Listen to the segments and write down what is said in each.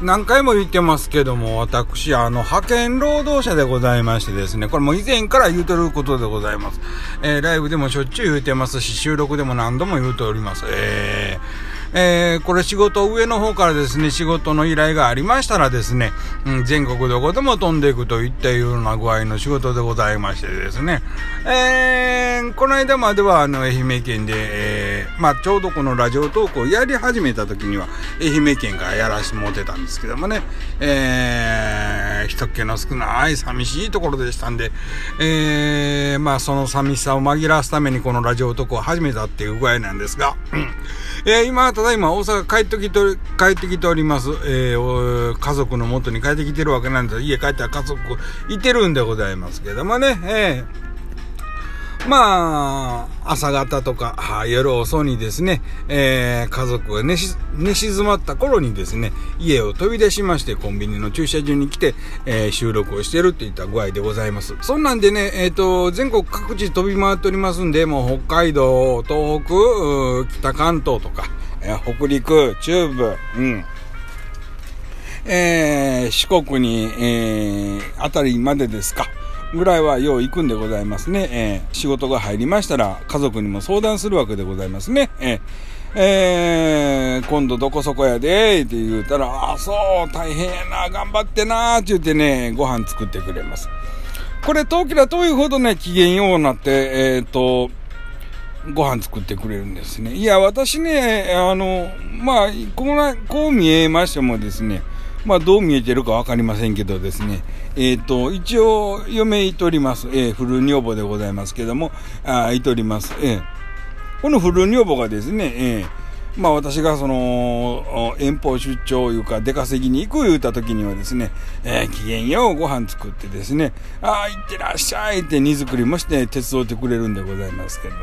何回も言ってますけども、私、あの、派遣労働者でございましてですね、これも以前から言うとることでございます。えー、ライブでもしょっちゅう言うてますし、収録でも何度も言うております。えーえー、これ仕事上の方からですね、仕事の依頼がありましたらですね、うん、全国どこでも飛んでいくといったような具合の仕事でございましてですね、えー、この間まではあの愛媛県で、えー、まあ、ちょうどこのラジオ投稿をやり始めた時には愛媛県からやらしてもってたんですけどもね、えー、人気の少ない寂しいところでしたんで、えー、まあその寂しさを紛らわすためにこのラジオ男を始めたっていう具合なんですが、えー、今、ただいま大阪帰ってきて、帰ってきております。えー、家族の元に帰ってきてるわけなんです家帰ったら家族いてるんでございますけどもね、えーまあ、朝方とか夜遅にですね、えー、家族が寝寝静まった頃にですね、家を飛び出しましてコンビニの駐車場に来て、えー、収録をしてるっていった具合でございます。そんなんでね、えっ、ー、と、全国各地飛び回っておりますんで、もう北海道、東北、北関東とか、えー、北陸、中部、うん。えー、四国に、えー、あたりまでですか。ぐらいはよう行くんでございますね。えー、仕事が入りましたら家族にも相談するわけでございますね。えーえー、今度どこそこやで、って言うたら、ああ、そう、大変やな、頑張ってな、って言ってね、ご飯作ってくれます。これ、遠きら遠いほどね、機嫌ようになって、えっ、ー、と、ご飯作ってくれるんですね。いや、私ね、あの、まあ、こうこう見えましてもですね、まあ、どう見えてるかわかりませんけどですね、えっ、ー、と、一応、嫁いとります。えー、フル女房でございますけども、あいとります。えー、このフル女房がですね、えー、まあ私がその、遠方出張いうか出稼ぎに行く言うた時にはですね、えー、機嫌ようご飯作ってですね、ああ、行ってらっしゃいって荷造りもして手伝ってくれるんでございますけど、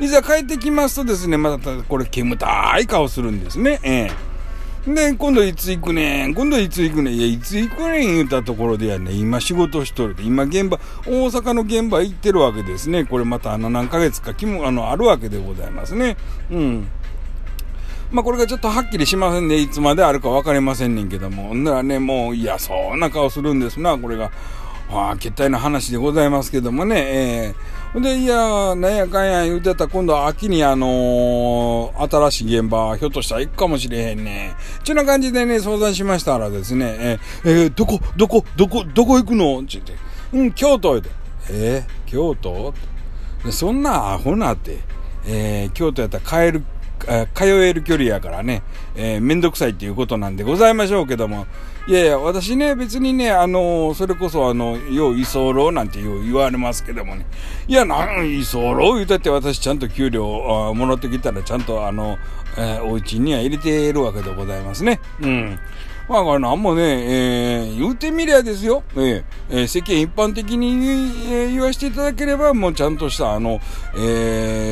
いざ帰ってきますとですね、またこれ煙たい顔するんですね、えー。で、今度いつ行くねん、今度いつ行くねん、いや、いつ行くねん言うたところでやね、今仕事しとるで、今現場、大阪の現場行ってるわけですね。これまたあの何ヶ月か、も、あの、あるわけでございますね。うん。まあこれがちょっとはっきりしませんね。いつまであるか分かりませんねんけども。ほんならね、もう、いや、そんな顔するんですな、これが。ああ、決体の話でございますけどもね。えー、で、いや、なんやかんや言うてた、今度は秋にあのー、新しい現場、ひょっとしたら行くかもしれへんね。ちゅうな感じでね、相談しましたらですね、えー、えー、どこ、どこ、どこ、どこ行くの？って言って、うん、京都で。えー、京都？そんなアホなって、えー、京都やったら帰る通える距離やからね、えー、めんどくさいっていうことなんでございましょうけども、いやいや、私ね、別にね、あの、それこそ、あの、よう居候なんてよう言われますけどもね、いや、なん居候言うたって私ちゃんと給料あもらってきたら、ちゃんとあの、えー、お家には入れているわけでございますね。うん。まあ、なんもね、えー、言うてみりゃですよ。えー、世間一般的に言,、わせていただければ、もうちゃんとした、あの、えー、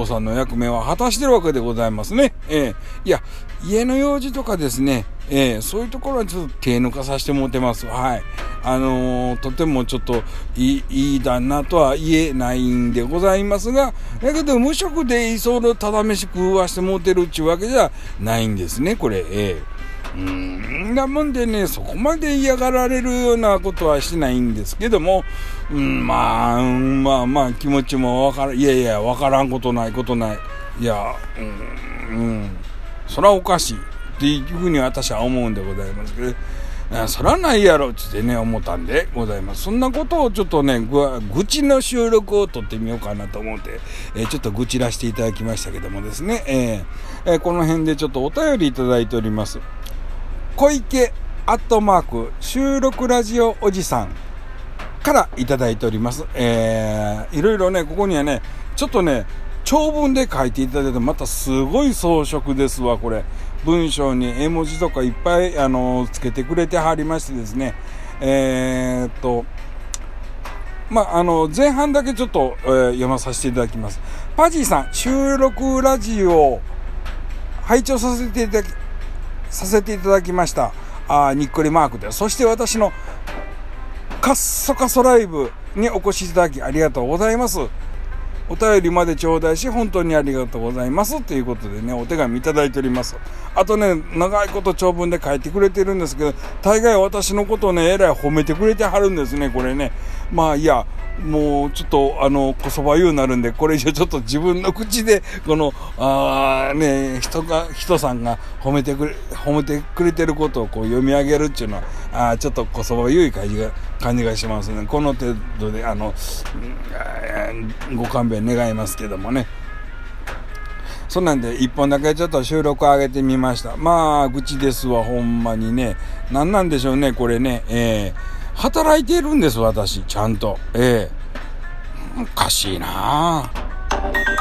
父さんの役目は果たしてるわけでございますね。えー、いや、家の用事とかですね、えー、そういうところはちょっと手抜かさせてもらってます。はい。あのー、とてもちょっといい、いい旦那とは言えないんでございますが、だけど無職で居候ただ飯食わしてもうてるっちゅうわけじゃないんですね、これ。えーうん、なもんでね、そこまで嫌がられるようなことはしないんですけども、うん、まあ、うん、まあまあ気持ちもわからん、いやいや、わからんことないことない。いや、うん、うん、そらおかしいっていうふうに私は思うんでございますけど、そらないやろっつってね、思ったんでございます。そんなことをちょっとね、愚痴の収録を撮ってみようかなと思って、えー、ちょっと愚痴らせていただきましたけどもですね、えーえー、この辺でちょっとお便りいただいております。小池アットマーク収録ラジオおじさんからいただいております。えー、いろいろね、ここにはね、ちょっとね、長文で書いていただいて、またすごい装飾ですわ、これ。文章に絵文字とかいっぱい、あの、つけてくれてはりましてですね、えー、っと、まあ、あの、前半だけちょっと、えー、読まさせていただきます。パジーさん、収録ラジオ、拝聴させていただき、させていただきました。あにっこりマークで。そして私のカッソカソライブにお越しいただきありがとうございます。お便りまで頂戴し、本当にありがとうございます。ということでね、お手紙いただいております。あとね、長いこと長文で書いてくれてるんですけど、大概私のことをね、えらい褒めてくれてはるんですね、これね。まあ、いや、もうちょっと、あの、こそば言うなるんで、これ以上ちょっと自分の口で、この、あね、人が、人さんが褒めてくれ、褒めてくれてることをこう読み上げるっていうのは、あちょっとこそば言う感じが、感じがしますね。この程度で、あの、ご勘弁願いますけどもね。そんなんで、一本だけちょっと収録上げてみました。まあ、愚痴ですわ、ほんまにね。何なんでしょうね、これね。えー働いてるんです、私、ちゃんと。ええ。おかしいなあ。